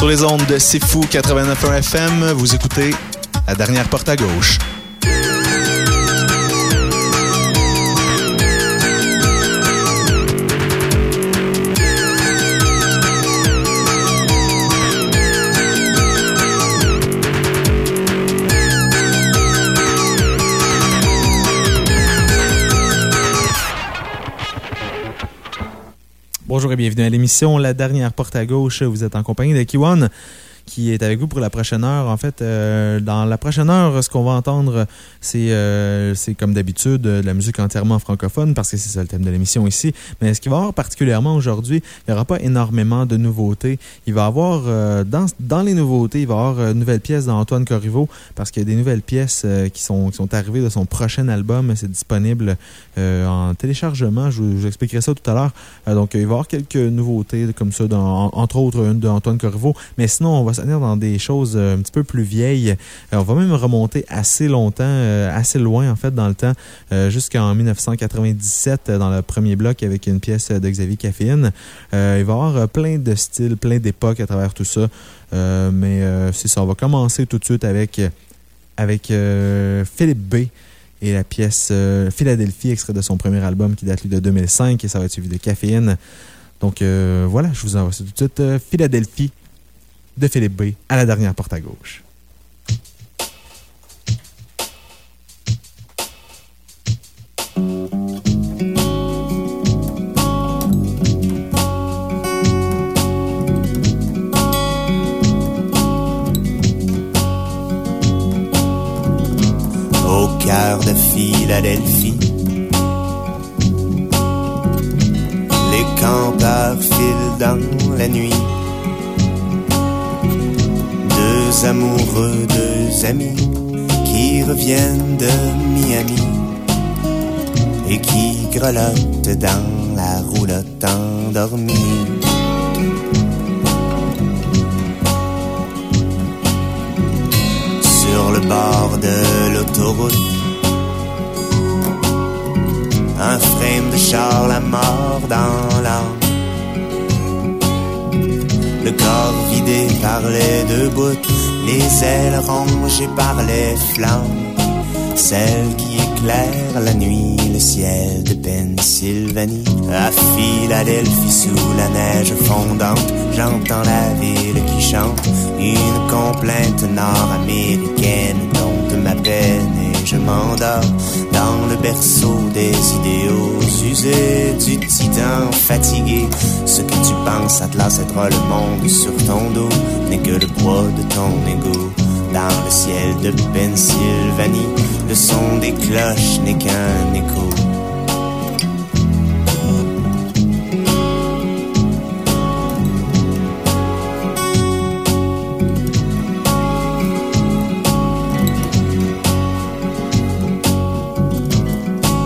Sur les ondes de C'est Fou 89.1 FM, vous écoutez La dernière porte à gauche. Bonjour et bienvenue à l'émission La dernière porte à gauche. Vous êtes en compagnie de Kiwan qui est avec vous pour la prochaine heure. En fait, euh, dans la prochaine heure, ce qu'on va entendre, c'est euh, comme d'habitude de la musique entièrement francophone parce que c'est ça le thème de l'émission ici. Mais ce qu'il va y avoir particulièrement aujourd'hui, il n'y aura pas énormément de nouveautés. Il va y avoir, euh, dans, dans les nouveautés, il va y avoir une nouvelle pièce d'Antoine Corriveau parce qu'il y a des nouvelles pièces qui, sont, qui sont arrivées de son prochain album. C'est disponible en téléchargement. Je vous, expliquerai ça tout à l'heure. donc, il va y avoir quelques nouveautés comme ça, dans, entre autres une d'Antoine Corriveau. Mais sinon, on va dans des choses euh, un petit peu plus vieilles. Euh, on va même remonter assez longtemps, euh, assez loin en fait dans le temps, jusqu'en 1997 dans le premier bloc avec une pièce de Xavier Caféine. il va y avoir plein de styles, plein d'époques à travers tout ça. mais c'est ça, on va commencer tout de suite avec, avec Philippe B et la pièce Philadelphie, extrait de son premier album qui date lui de 2005 et ça va être suivi de Caféine. Donc voilà, je vous envoie tout de suite. Philadelphie de Philippe B à la dernière porte à gauche. Du titan fatigué. Ce que tu penses, Atlas, être le monde sur ton dos n'est que le poids de ton ego. Dans le ciel de Pennsylvanie, le son des cloches n'est qu'un écho.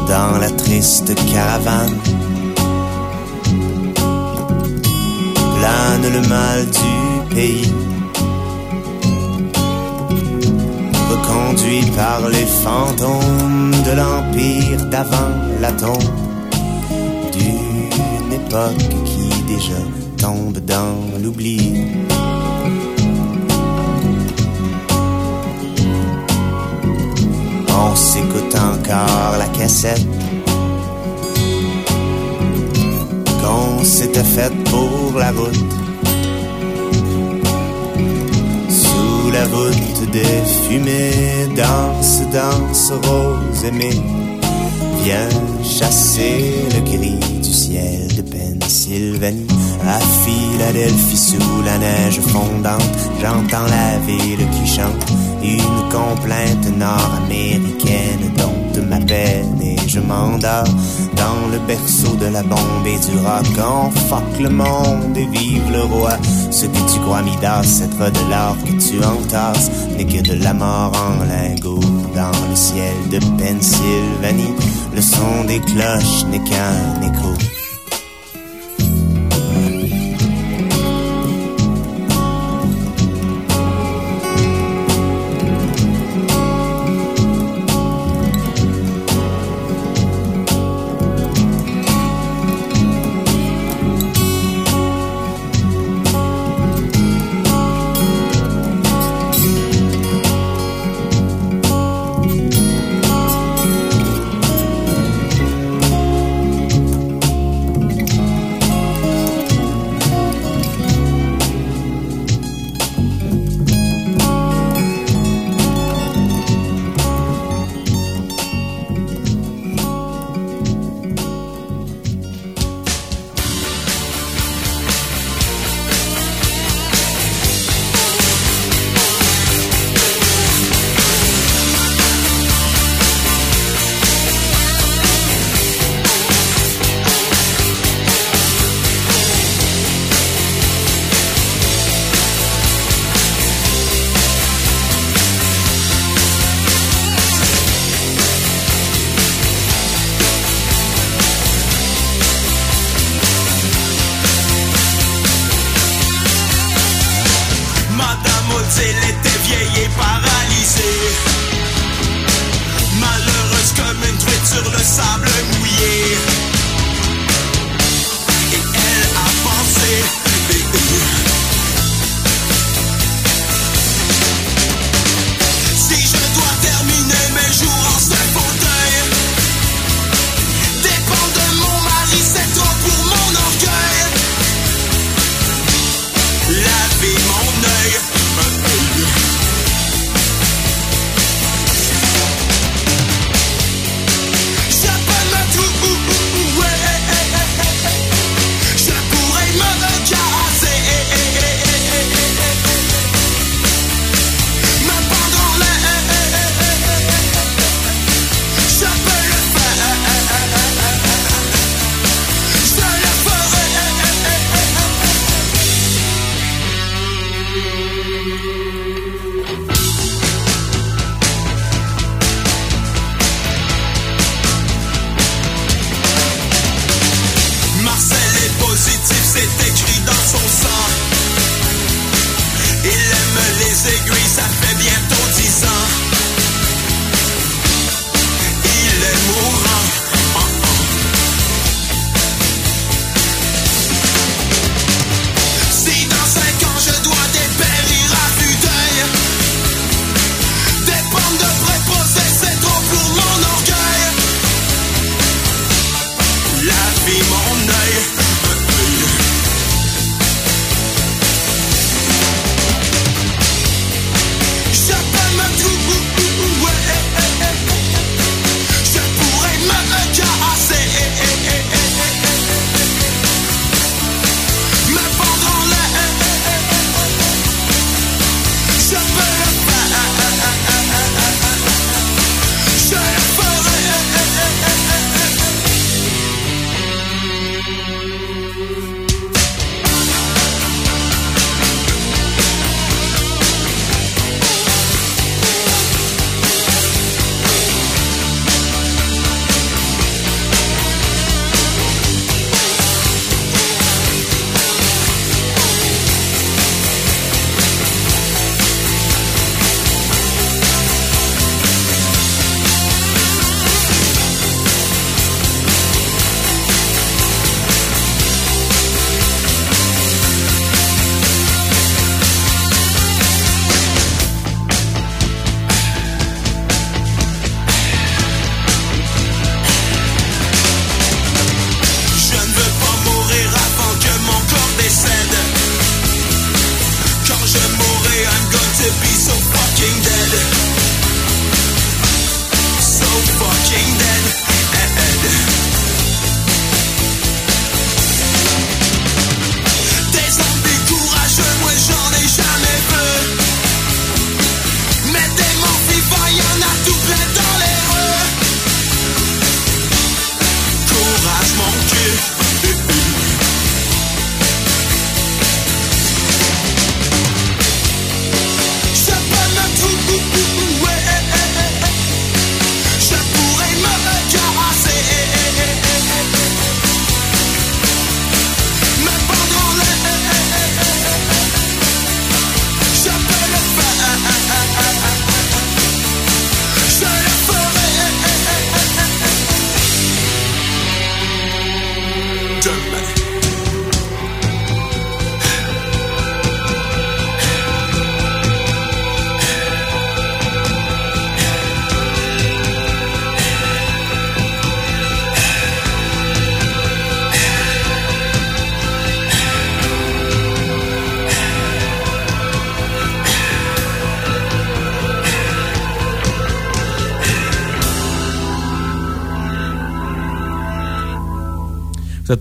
Dans la triste caravane, plane le mal du pays. Conduit par les fantômes de l'empire d'avant la tombe. D'une époque qui déjà tombe dans l'oubli. On s'écoute encore la cassette. Qu'on s'était faite pour la route la voûte des fumées, danse, danse rose aimée, viens chasser le gris du ciel de Pennsylvanie. À Philadelphie sous la neige fondante, j'entends la ville qui chante. Une complainte nord-américaine dont ma peine et je m'endors dans le berceau de la bombe et du rock. On le monde et vive le roi. Ce que tu crois Midas, être de l'or que tu entasses, n'est que de la mort en lingot. Dans le ciel de Pennsylvanie, le son des cloches n'est qu'un écho.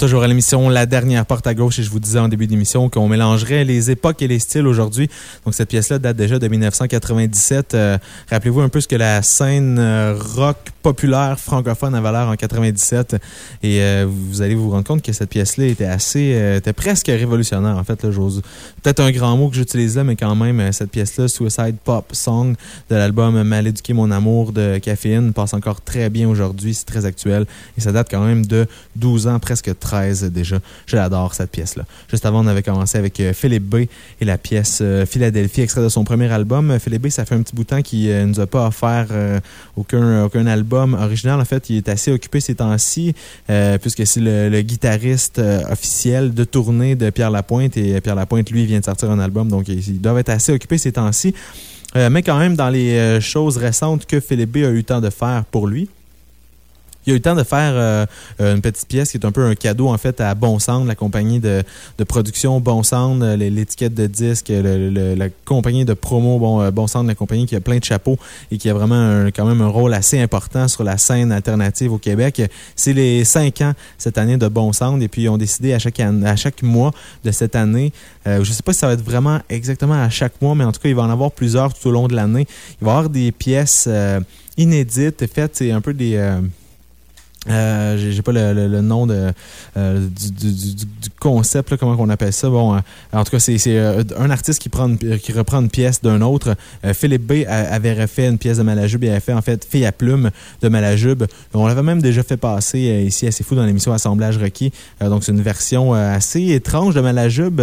Toujours à l'émission La dernière porte à gauche et je vous disais en début d'émission qu'on mélangerait les époques et les styles aujourd'hui. Donc cette pièce-là date déjà de 1997. Euh, rappelez-vous un peu ce que la scène euh, rock populaire francophone avait l'air en 97 et euh, vous allez vous rendre compte que cette pièce-là était assez, était presque révolutionnaire en fait. Peut-être un grand mot que j'utilise là, mais quand même cette pièce-là, Suicide Pop Song de l'album Mal éduqué mon amour de Caféine passe encore très bien aujourd'hui, c'est très actuel et ça date quand même de 12 ans presque 13 déjà. Je l'adore, cette pièce-là. Juste avant, on avait commencé avec euh, Philippe B et la pièce euh, Philadelphie, extrait de son premier album. Philippe B, ça fait un petit bout de temps qu'il ne euh, nous a pas offert aucun, aucun album original. En fait, il est assez occupé ces temps-ci, puisque c'est le, guitariste officiel de tournée de Pierre Lapointe. Et Pierre Lapointe, lui, vient de sortir un album, donc il doit être assez occupé ces temps-ci. mais quand même, dans les choses récentes que Philippe B a eu le temps de faire pour lui, il a eu le temps de faire euh, une petite pièce qui est un peu un cadeau en fait à Bon Sound, la compagnie de, de production Bon Sound, euh, l'étiquette de disque, la compagnie de promo Bon, euh, bon la compagnie qui a plein de chapeaux et qui a vraiment quand même un rôle assez important sur la scène alternative au Québec. C'est les cinq ans cette année de Bon Sound et puis ils ont décidé à chaque, à chaque mois de cette année, je ne sais pas si ça va être vraiment exactement à chaque mois, mais en tout cas il va en avoir plusieurs tout au long de l'année. Il va y avoir des pièces inédites faites, c'est un peu des euh, j'ai pas le, le, nom de, euh, du, du, du, concept, là, comment on appelle ça. Bon, euh, en tout cas, c'est euh, un artiste qui, prend qui reprend une pièce d'un autre. Philippe B avait refait une pièce de Malajube. Il avait fait, en fait, Fille à plume de Malajube. On l'avait même déjà fait passer ici assez fou dans l'émission Assemblage requis. donc, c'est une version assez étrange de Malajube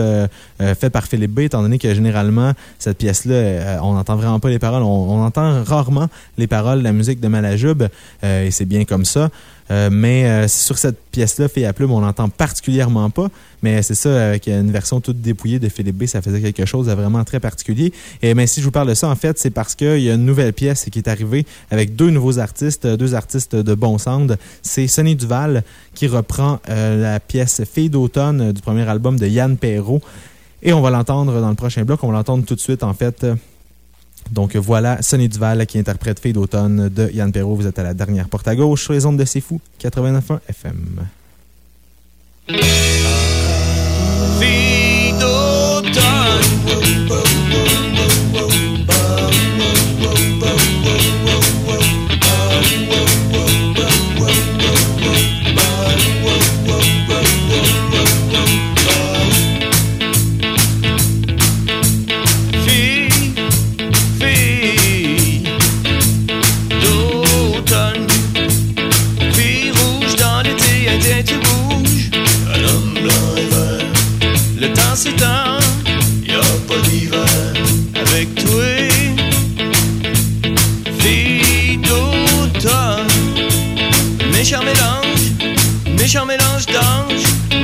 faite par Philippe B, étant donné que généralement, cette pièce-là, on n'entend vraiment pas les paroles. On, on, entend rarement les paroles de la musique de Malajube. et c'est bien comme ça. Euh, mais euh, sur cette pièce-là, Fille à plume, on l'entend particulièrement pas. Mais c'est ça, avec une version toute dépouillée de Philippe B, ça faisait quelque chose de vraiment très particulier. Et mais si je vous parle de ça, en fait, c'est parce qu'il y a une nouvelle pièce qui est arrivée avec deux nouveaux artistes, deux artistes de bon sound. C'est Sonny Duval qui reprend euh, la pièce Fille d'automne du premier album de Yann Perrault. Et on va l'entendre dans le prochain bloc. On va l'entendre tout de suite, en fait. Donc voilà, Sonny Duval qui interprète Fille d'automne de Yann Perrault. Vous êtes à la dernière porte à gauche sur les ondes de C'est Fou, 89.1 FM.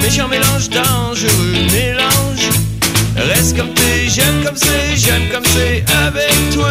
Méchant mélange dangereux mélange. Reste comme t'es, j'aime comme c'est, j'aime comme c'est avec toi.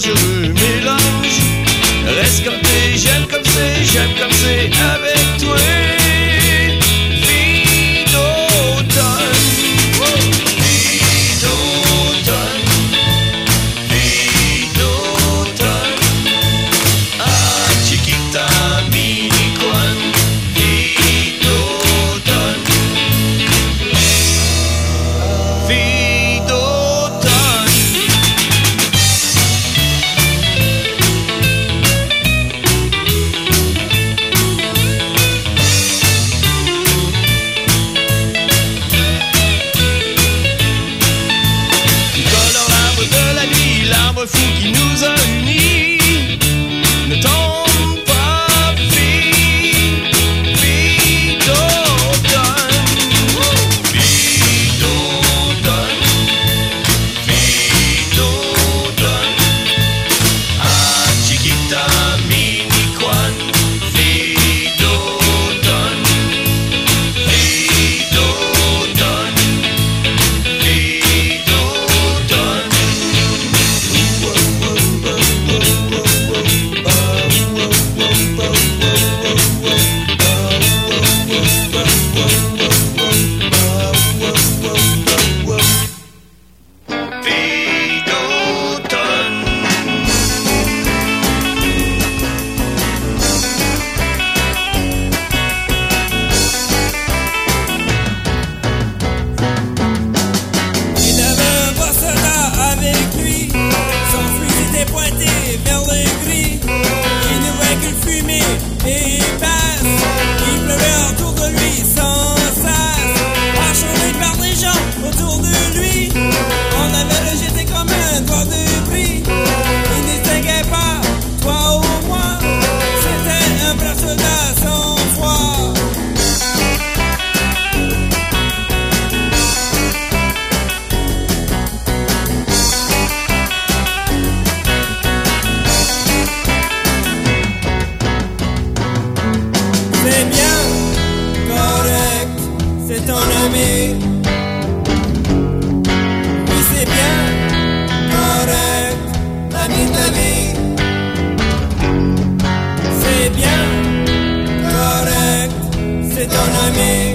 dangereux mélange. Reste comme t'es, j'aime comme c'est, j'aime comme c'est avec. Oui, c'est bien correct, l'ami de vie. C'est bien correct, c'est ton ami.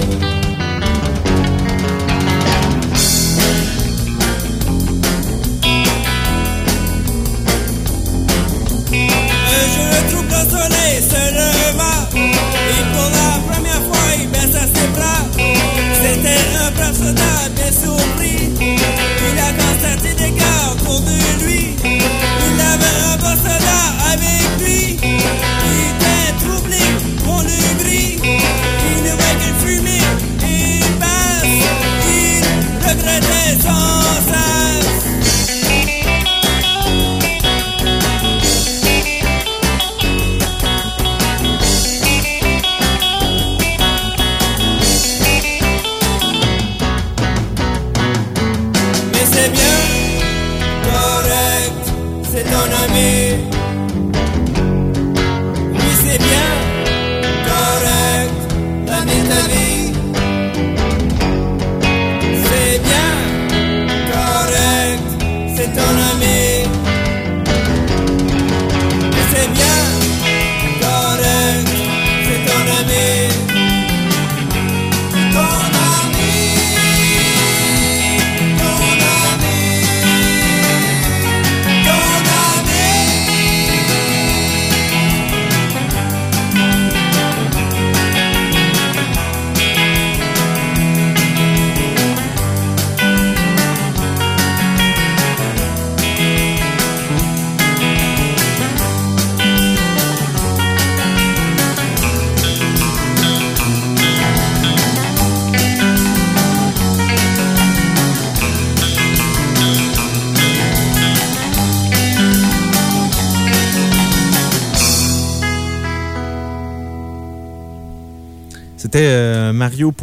Mario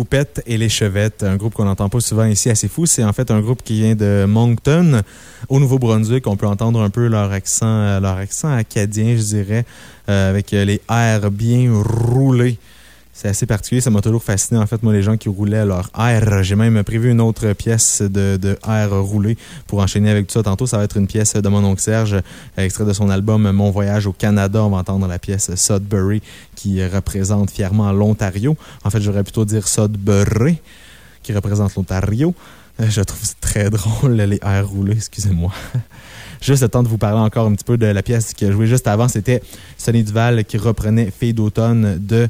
et les Chevettes, un groupe qu'on n'entend pas souvent ici, assez fou. C'est en fait un groupe qui vient de Moncton, au Nouveau-Brunswick. On peut entendre un peu leur accent, euh, leur accent acadien, je dirais, euh, avec les airs bien roulés. C'est assez particulier, ça m'a toujours fasciné, en fait, moi, les gens qui roulaient leur air. J'ai même prévu une autre pièce de, de air roulé pour enchaîner avec tout ça. Tantôt, ça va être une pièce de mon oncle Serge, extrait de son album Mon voyage au Canada. On va entendre la pièce Sudbury qui représente fièrement l'Ontario. En fait, j'aurais plutôt dire Sudbury qui représente l'Ontario. Euh, Je trouve très drôle, les airs roulés, excusez-moi. Juste le temps de vous parler encore un petit peu de la pièce qui a joué juste avant. C'était Sonny Duval qui reprenait Fille d'automne de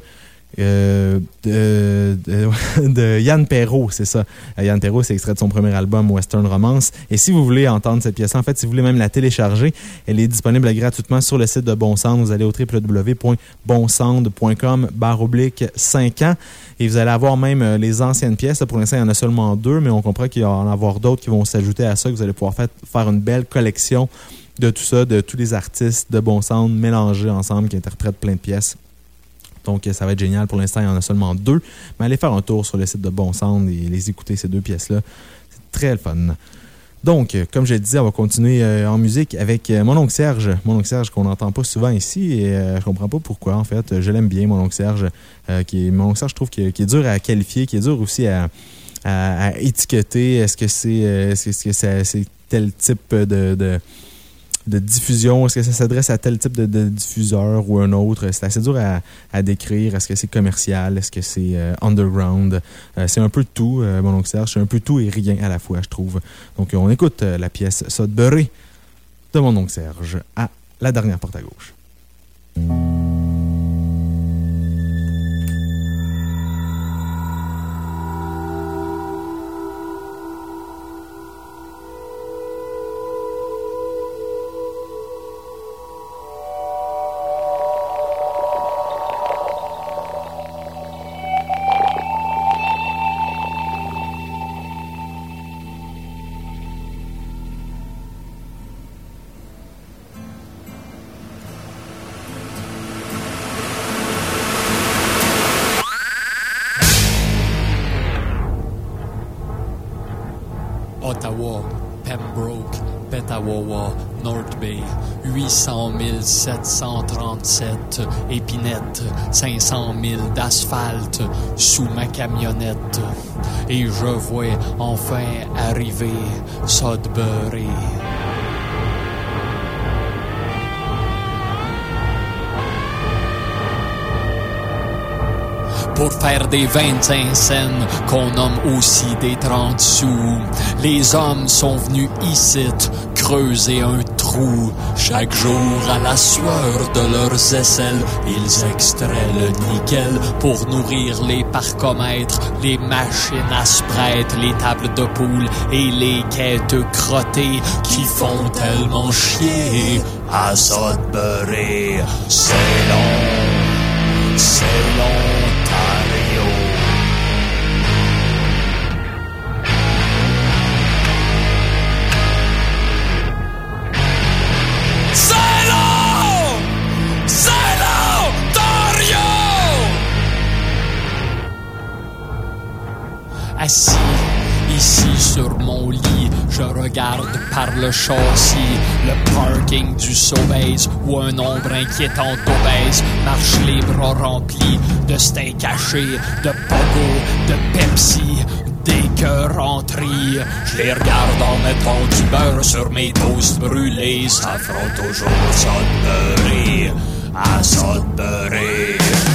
euh, de, Yann Perrault, c'est ça. Euh, Yann Perrault, c'est extrait de son premier album Western Romance. Et si vous voulez entendre cette pièce, en fait, si vous voulez même la télécharger, elle est disponible gratuitement sur le site de Bon Sound. Vous allez au www.bonsound.com barre oblique 5 ans et vous allez avoir même euh, les anciennes pièces. Pour l'instant, il y en a seulement deux, mais on comprend qu'il va en avoir d'autres qui vont s'ajouter à ça, que vous allez pouvoir faire une belle collection de tout ça, de tous les artistes de Bon Sound mélangés ensemble qui interprètent plein de pièces. Donc, ça va être génial. Pour l'instant, il y en a seulement deux. Mais allez faire un tour sur le site de Bon Sound et les écouter, ces deux pièces-là. C'est très le fun. Donc, euh, comme je le disais, on va continuer euh, en musique avec euh, mon oncle Serge. Mon oncle Serge qu'on n'entend pas souvent ici et je comprends pas pourquoi, en fait. Je l'aime bien, mon oncle Serge. qui est, mon oncle Serge, je trouve qu'il qui est dur à qualifier, qui est dur aussi à, étiqueter. Est-ce que c'est ça- c'est tel type de, de diffusion? Est-ce que ça s'adresse à tel type de, diffuseur ou un autre? C'est assez dur à, décrire. Est-ce que c'est commercial? Est-ce que c'est euh, underground? Euh, c'est un peu tout, euh, mon oncle Serge. C'est un peu tout et rien à la fois, je trouve. Donc, on écoute la pièce Sudbury de mon oncle Serge à la dernière porte à gauche. Ottawa, Pembroke, Petawawa, North Bay, 800 737, Épinette, 500 000 d'asphalte sous ma camionnette. Et je vois enfin arriver Sudbury. Pour faire des 25 scènes qu'on nomme aussi des 30 sous. Les hommes sont venus ici creuser un trou. Chaque jour à la sueur de leurs aisselles, ils extraient le nickel pour nourrir les parcomètres, les machines à sprêtre, les tables de poule et les quêtes crottées qui font tellement chier à Sudbury. C'est long, c'est l'Ontario. Le châssis le parking du Sobeys où un nombre inquiétant d'obèses marche les bras remplis de steak haché, de pogo, de Pepsi, des cœurs en tri. Je les regarde en mettant du beurre sur mes toasts brûlés. Ça fera toujours Sudbury, à Sudbury.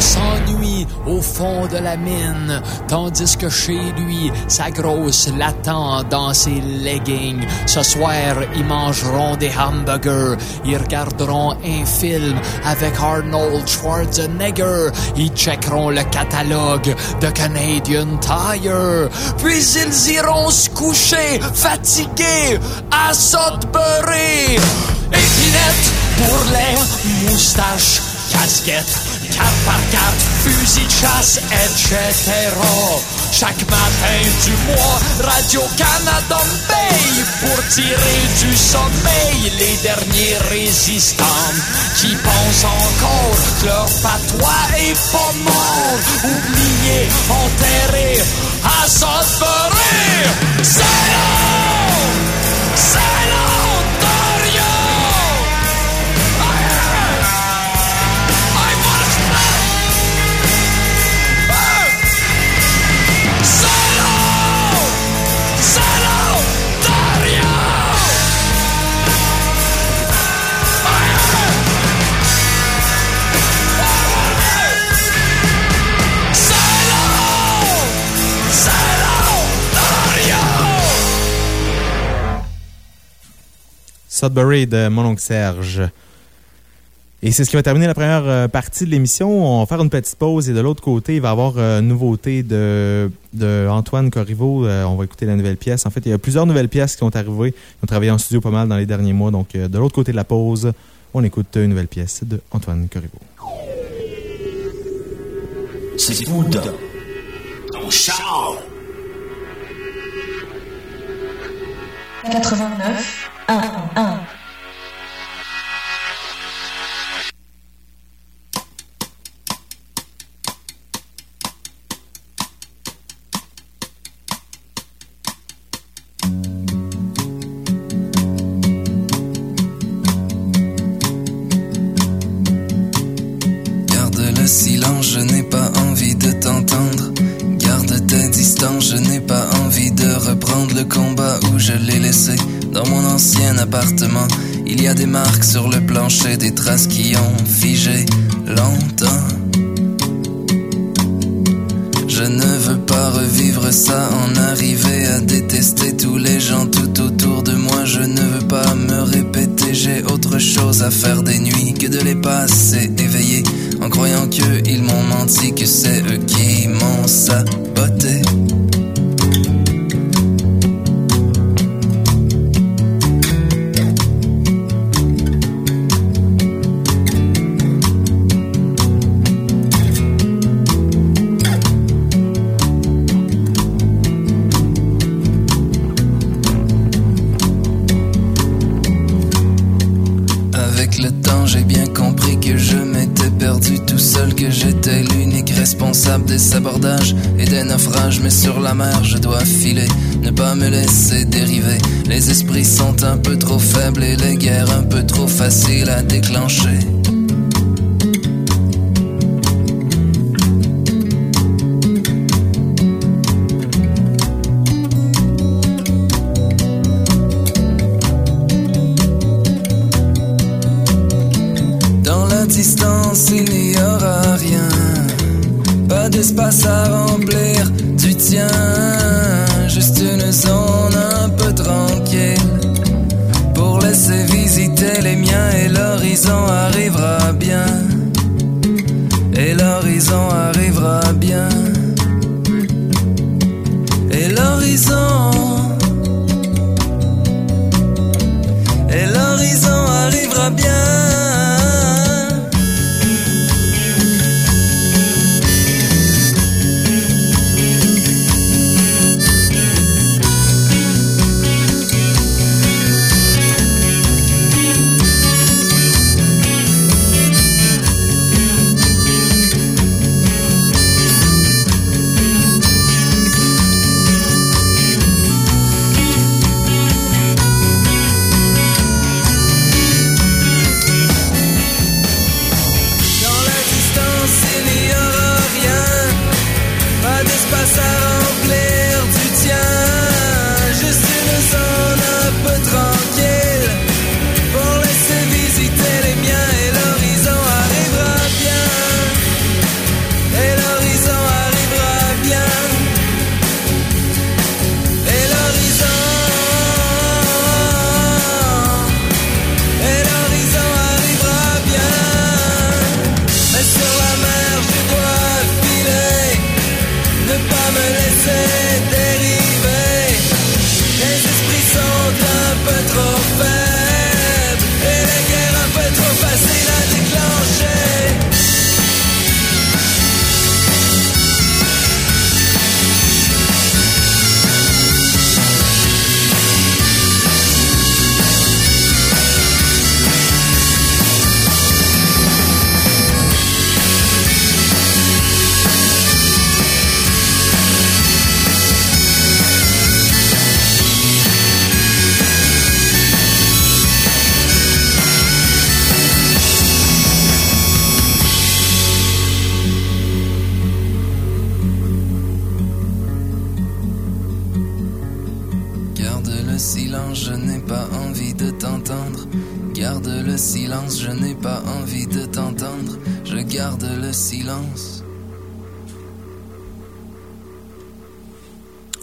S'ennuie au fond de la mine, tandis que chez lui, sa grosse l'attend dans ses leggings. Ce soir, ils mangeront des hamburgers, ils regarderont un film avec Arnold Schwarzenegger, ils checkeront le catalogue de Canadian Tire, puis ils iront se coucher, fatigués, à Sudbury. Épinette pour les moustaches casquette, 4 par 4, fusil de chasse, etc. Chaque matin du mois, Radio-Canada me paye pour tirer du sommeil les derniers résistants qui pensent encore que leur patois est pas mort, oublié, enterré à Sudbury. Sudbury de mon Serge. Et c'est ce qui va terminer la première euh, partie de l'émission. On va faire une petite pause et de l'autre côté, il va y avoir euh, une nouveauté de, de Antoine Corriveau. Euh, on va écouter la nouvelle pièce. En fait, il y a plusieurs nouvelles pièces qui ont arrivé. Ils ont travaillé en studio pas mal dans les derniers mois. Donc, de l'autre côté de la pause, on écoute une nouvelle pièce de Antoine Corriveau. C'est ton. 89 1 1 combat où je l'ai laissé. Dans mon ancien appartement, il y a des marques sur le plancher, des traces qui ont figé longtemps. Je ne veux pas revivre ça, en arriver à détester tous les gens tout autour de moi. Je ne veux pas me répéter, j'ai autre chose à faire des nuits que de les passer éveillés en croyant que ils m'ont menti, que c'est eux qui m'ont saboté. Des sabordages et des naufrages. Mais sur la mer, je dois filer, ne pas me laisser dériver. Les esprits sont un peu trop faibles et les guerres un peu trop faciles à déclencher. D'espace à remplir du tien. Juste une zone un peu tranquille. Pour laisser visiter les miens et l'horizon arrivera bien. Et l'horizon arrivera bien. Et l'horizon. Et l'horizon arrivera bien.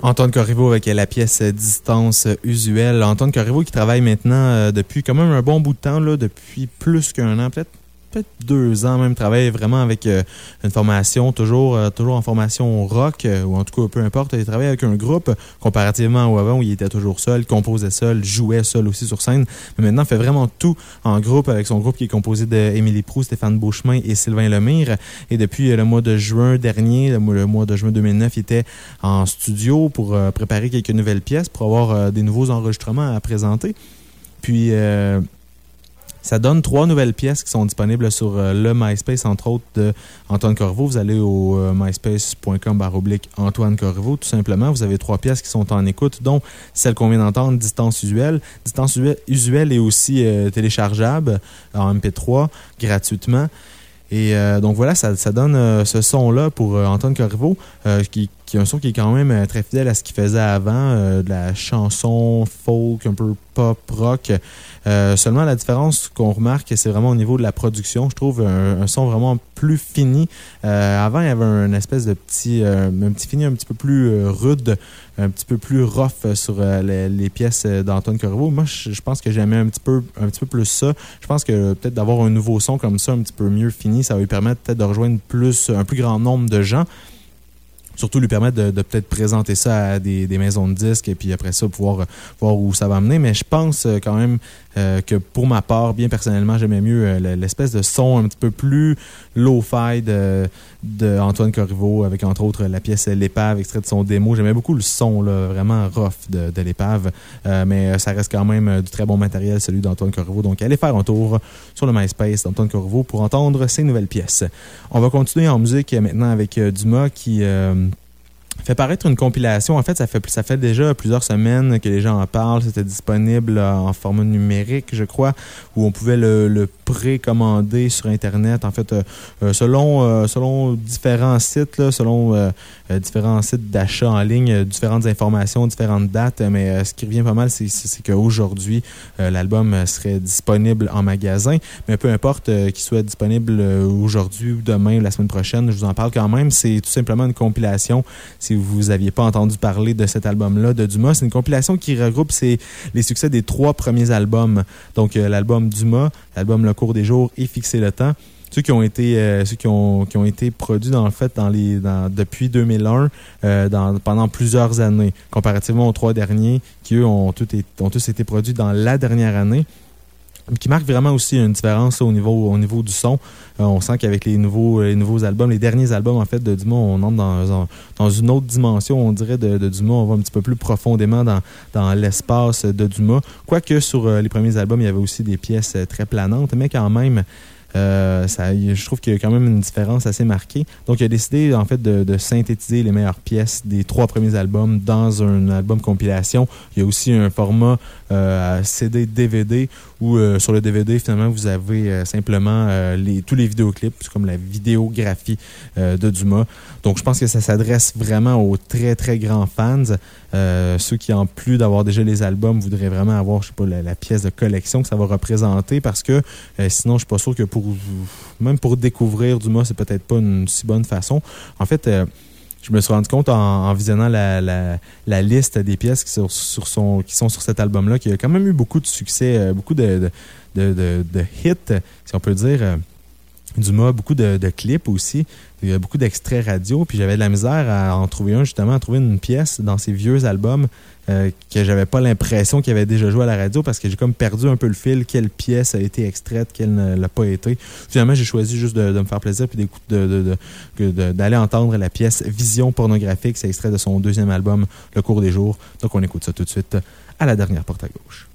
Antoine Corriveau avec la pièce Distance usuelle. Antoine Corriveau qui travaille maintenant euh, depuis quand même un bon bout de temps, depuis plus qu'un an, peut-être? Deux ans même, travaille vraiment avec euh, une formation, toujours, euh, toujours en formation rock, euh, ou en tout cas peu importe. Il travaille avec un groupe comparativement au avant où il était toujours seul, composait seul, jouait seul aussi sur scène. Mais maintenant, il fait vraiment tout en groupe avec son groupe qui est composé d'Émilie Prou, Stéphane Beauchemin et Sylvain Lemire. Et depuis le mois de juin dernier, le mois, de juin 2009, il était en studio pour préparer quelques nouvelles pièces, pour avoir des nouveaux enregistrements à présenter. Puis, ça donne trois nouvelles pièces qui sont disponibles sur euh, le MySpace, entre autres, de Antoine Corriveau. Vous allez au euh, myspace.com baroblique Antoine Corriveau, tout simplement. Vous avez trois pièces qui sont en écoute, dont celle qu'on vient d'entendre, Distance usuelle. Distance usuelle- est aussi euh, téléchargeable en MP3 gratuitement. Et donc voilà, ça, donne ce son-là pour Antoine Corriveau, qui, qui est un son qui est quand même euh, très fidèle à ce qu'il faisait avant, euh, de la chanson folk, un peu pop, rock. Euh, seulement la différence qu'on remarque, c'est vraiment au niveau de la production. Je trouve un, son vraiment plus fini. Euh, avant, il y avait un espèce de petit, euh, un petit fini un petit peu plus euh, rude, un petit peu plus rough sur les, les pièces d'Antoine Corriveau. Moi, je, je pense que j'aimais un petit peu, un petit peu plus ça. Je pense que peut-être d'avoir un nouveau son comme ça, un petit peu mieux fini, ça va lui permettre peut-être de rejoindre plus, un plus grand nombre de gens. Surtout lui permettre de, peut-être présenter ça à des, des, maisons de disques et puis après ça, pouvoir voir où ça va amener. Mais je pense quand même euh, que pour ma part, bien personnellement, j'aimais mieux euh, l'espèce de son un petit peu plus low-fi de, de, Antoine Corriveau, avec entre autres la pièce L'épave, extrait de son démo. J'aimais beaucoup le son, là, vraiment rough de, de l'épave, euh, mais ça reste quand même du très bon matériel, celui d'Antoine Corriveau. Donc, allez faire un tour sur le MySpace d'Antoine Corriveau pour entendre ses nouvelles pièces. On va continuer en musique maintenant avec Dumas qui fait paraître une compilation. En fait, ça fait, ça fait déjà plusieurs semaines que les gens en parlent. C'était disponible en format numérique, je crois, où on pouvait le, le précommander sur Internet. En fait, euh, euh, selon, euh, selon différents sites, selon différents sites d'achat en ligne, différentes informations, différentes dates. Mais ce qui revient pas mal, c'est qu'aujourd'hui, l'album serait disponible en magasin. Mais peu importe qu'il soit disponible aujourd'hui ou demain ou la semaine prochaine, je vous en parle quand même. C'est tout simplement une compilation. Si vous n'aviez pas entendu parler de cet album-là de Dumas, c'est une compilation qui regroupe les succès des trois premiers albums. Donc, l'album Dumas, l'album Le cours des jours et Fixer le temps. Ceux qui ont été, euh, produits, dans le fait, dans les, depuis 2001, euh, pendant plusieurs années, comparativement aux trois derniers, qui, eux, ont tous été produits dans la dernière année qui marque vraiment aussi une différence au niveau, au niveau du son. Euh, on sent qu'avec les nouveaux, les nouveaux albums, les derniers albums en fait de Dumas, on entre dans, dans une autre dimension, on dirait, de, de, Dumas. On va un petit peu plus profondément dans, dans l'espace de Dumas. Quoique sur les premiers albums, il y avait aussi des pièces très planantes, mais quand même, euh, ça, je trouve qu'il y a quand même une différence assez marquée. Donc, il a décidé, en fait, de, de, synthétiser les meilleures pièces des trois premiers albums dans un album compilation. Il y a aussi un format euh, CD-DVD où, euh, sur le DVD, finalement, vous avez euh, simplement euh, tous les vidéoclips, comme la vidéographie de Dumas. Donc, je pense que ça s'adresse vraiment aux très, très grands fans. ceux qui, en plus d'avoir déjà les albums, voudraient vraiment avoir, je sais pas, la, la, pièce de collection que ça va représenter parce que sinon, je suis pas sûr que pour même pour découvrir Dumas, c'est peut-être pas une si bonne façon. En fait, je me suis rendu compte en, visionnant la, la, liste des pièces qui sont sur, son, qui sont sur cet album-là qu'il y a quand même eu beaucoup de succès, euh, beaucoup de, de, de, de hits, si on peut dire. Euh, Dumas, beaucoup de, clips aussi. Beaucoup d'extraits radio. Puis j'avais de la misère à en trouver un, justement, à trouver une pièce dans ces vieux albums euh, que j'avais pas l'impression qu'il avait déjà joué à la radio parce que j'ai comme perdu un peu le fil. Quelle pièce a été extraite, quelle ne l'a pas été. Finalement, j'ai choisi juste de, de, me faire plaisir puis d'aller entendre la pièce Vision pornographique. C'est extrait de son deuxième album, Le cours des jours. Donc on écoute ça tout de suite à la dernière porte à gauche.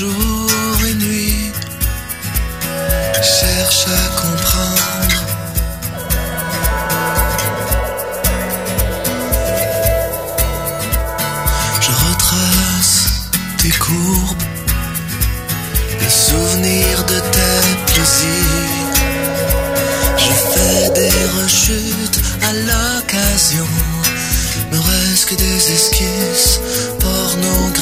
Jour et nuit, cherche à comprendre. Je retrace tes courbes, les souvenirs de tes plaisirs. Je fais des rechutes à l'occasion, me reste que des esquisses pornographiques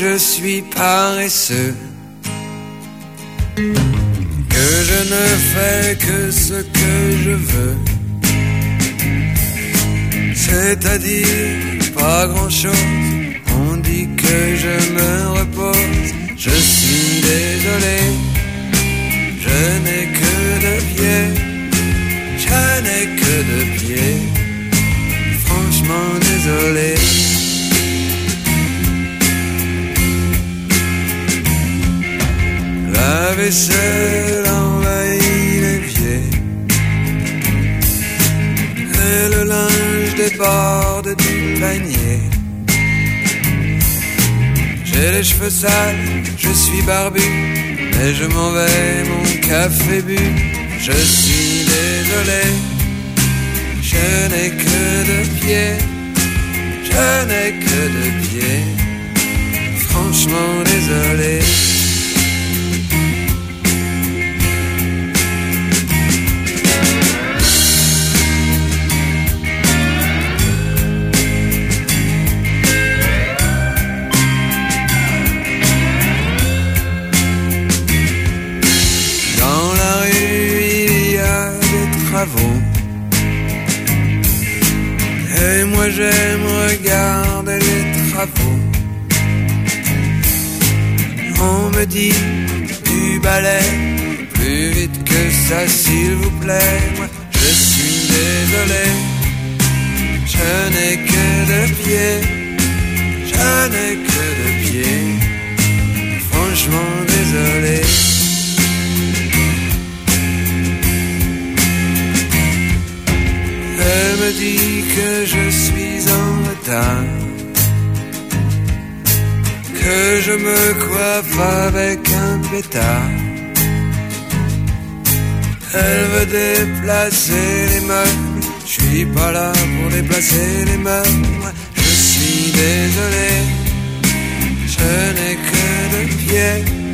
je suis paresseux, que je ne fais que ce que je veux, c'est-à-dire pas grand-chose. On dit que je me repose, je suis désolé, je n'ai que deux pieds, je n'ai que deux pieds, franchement désolé. Vaisselle envahit les pieds. Et le linge déborde du panier. J'ai les cheveux sales, je suis barbu, mais je m'en vais, mon café bu. Je suis désolé, je n'ai que deux pieds, je n'ai que deux pieds. Franchement désolé. Me dit du balai, plus vite que ça s'il vous plaît. Moi je suis désolé, je n'ai que deux pieds, je n'ai que deux pieds. Franchement désolé. Elle me dit que je suis en retard. Que je me coiffe avec un pétard. Elle veut déplacer les meubles. Je suis pas là pour déplacer les meubles. Je suis désolé. Je n'ai que deux pieds.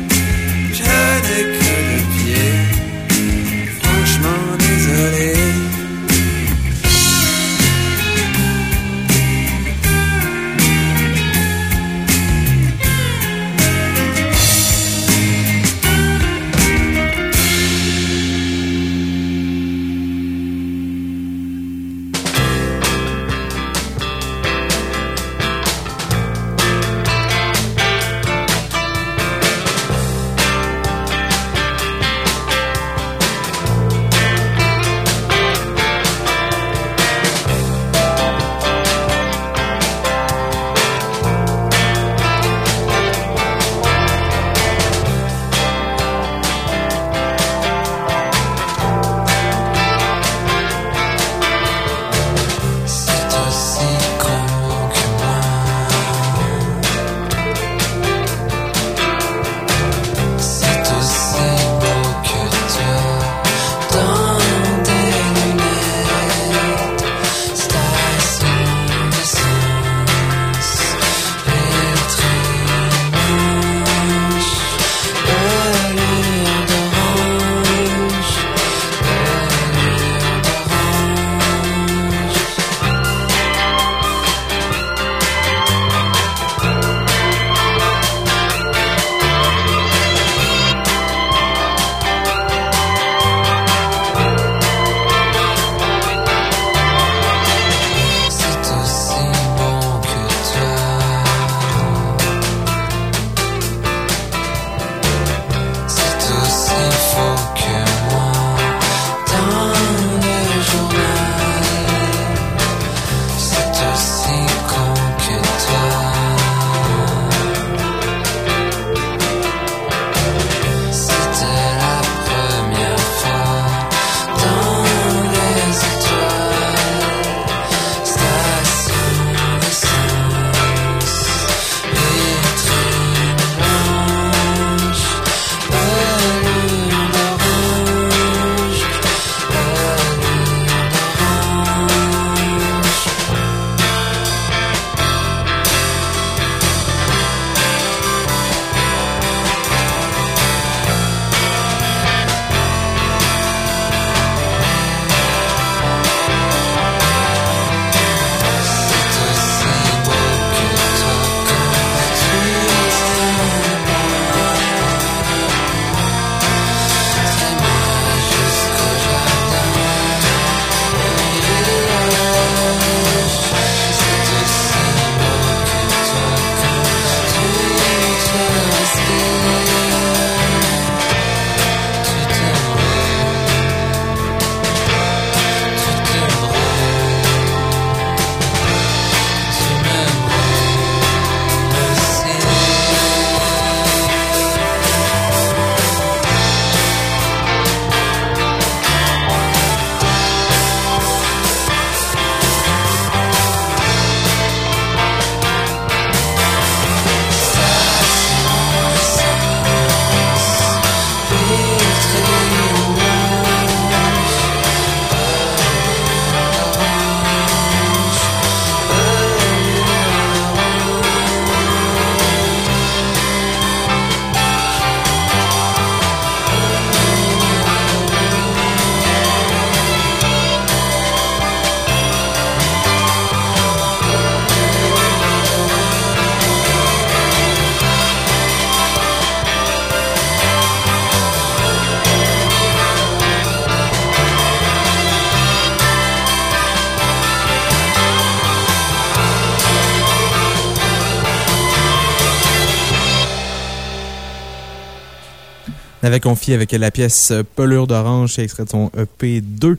Confié avec la pièce Pelure d'Orange, extrait de son EP2.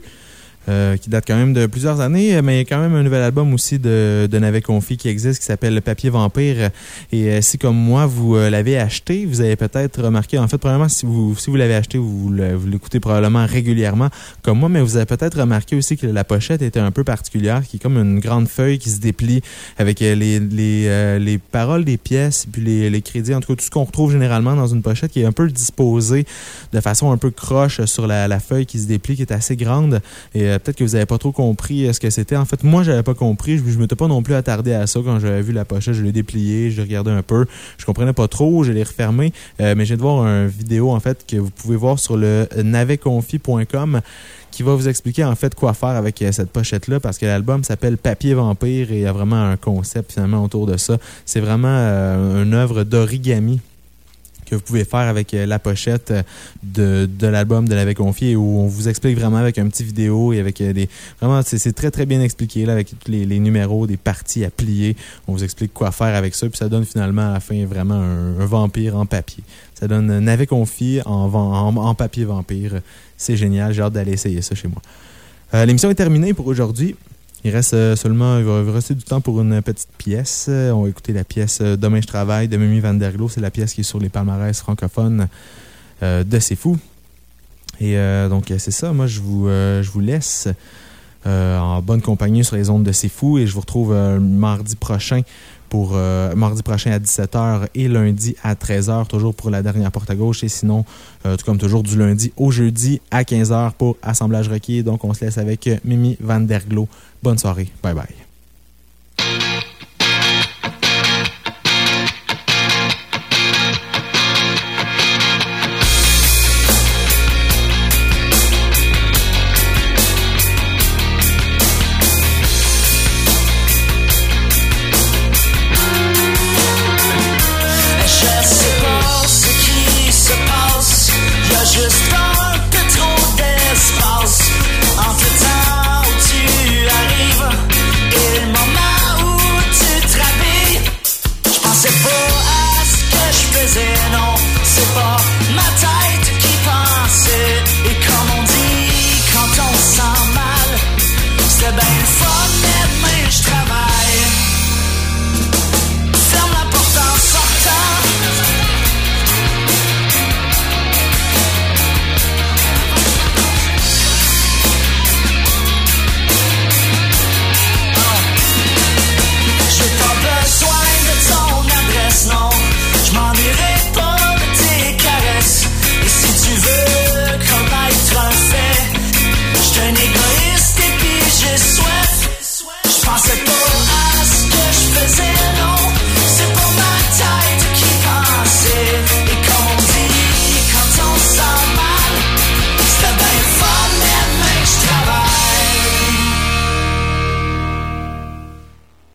Euh, qui date quand même de plusieurs années, mais il y a quand même un nouvel album aussi de, de Navet Confi qui existe, qui s'appelle Le Papier Vampire. Et euh, si, comme moi, vous euh, l'avez acheté, vous avez peut-être remarqué, en fait, premièrement, si vous, si vous l'avez acheté, vous, l'écoutez probablement régulièrement, comme moi, mais vous avez peut-être remarqué aussi que la pochette était un peu particulière, qui est comme une grande feuille qui se déplie avec les, les, les paroles des pièces, puis les, les crédits, en tout cas, tout ce qu'on retrouve généralement dans une pochette qui est un peu disposé de façon un peu croche sur la, la feuille qui se déplie, qui est assez grande. Et peut-être que vous n'avez pas trop compris euh, ce que c'était. En fait, moi, je n'avais pas compris. Je ne m'étais pas non plus attardé à ça quand j'avais vu la pochette. Je l'ai déplié, je l'ai un peu. Je comprenais pas trop, je l'ai refermé. Euh, mais j'ai de voir une vidéo, en fait, que vous pouvez voir sur le navetconfi.com qui va vous expliquer en fait quoi faire avec cette pochette-là parce que l'album s'appelle Papier Vampire et il y a vraiment un concept finalement autour de ça. C'est vraiment une œuvre d'origami que vous pouvez faire avec euh, la pochette euh, de, de l'album de l'avait confié où on vous explique vraiment avec un petit vidéo et avec euh, des. Vraiment, c'est très très bien expliqué là, avec les, les, numéros, des parties à plier. On vous explique quoi faire avec ça, puis ça donne finalement à la fin vraiment un, vampire en papier. Ça donne Navet confié en, en, en papier vampire. C'est génial, j'ai hâte d'aller essayer ça chez moi. L'émission est terminée pour aujourd'hui. Il reste euh, seulement, il va rester du temps pour une petite pièce. On va écouter la pièce euh, Demain je travaille de Mimi Van Der C'est la pièce qui est sur les palmarès francophones euh, de C'est Fou. Et donc, c'est ça. Moi, je vous, je vous laisse en bonne compagnie sur les ondes de C'est Fou et je vous retrouve mardi prochain pour euh, mardi prochain à 17h et lundi à 13h, toujours pour la dernière porte à gauche. Et sinon, euh, tout comme toujours, du lundi au jeudi à 15h pour Assemblage requis. Donc, on se laisse avec Mimi Van Der Glo. Bonne soirée. Bye bye.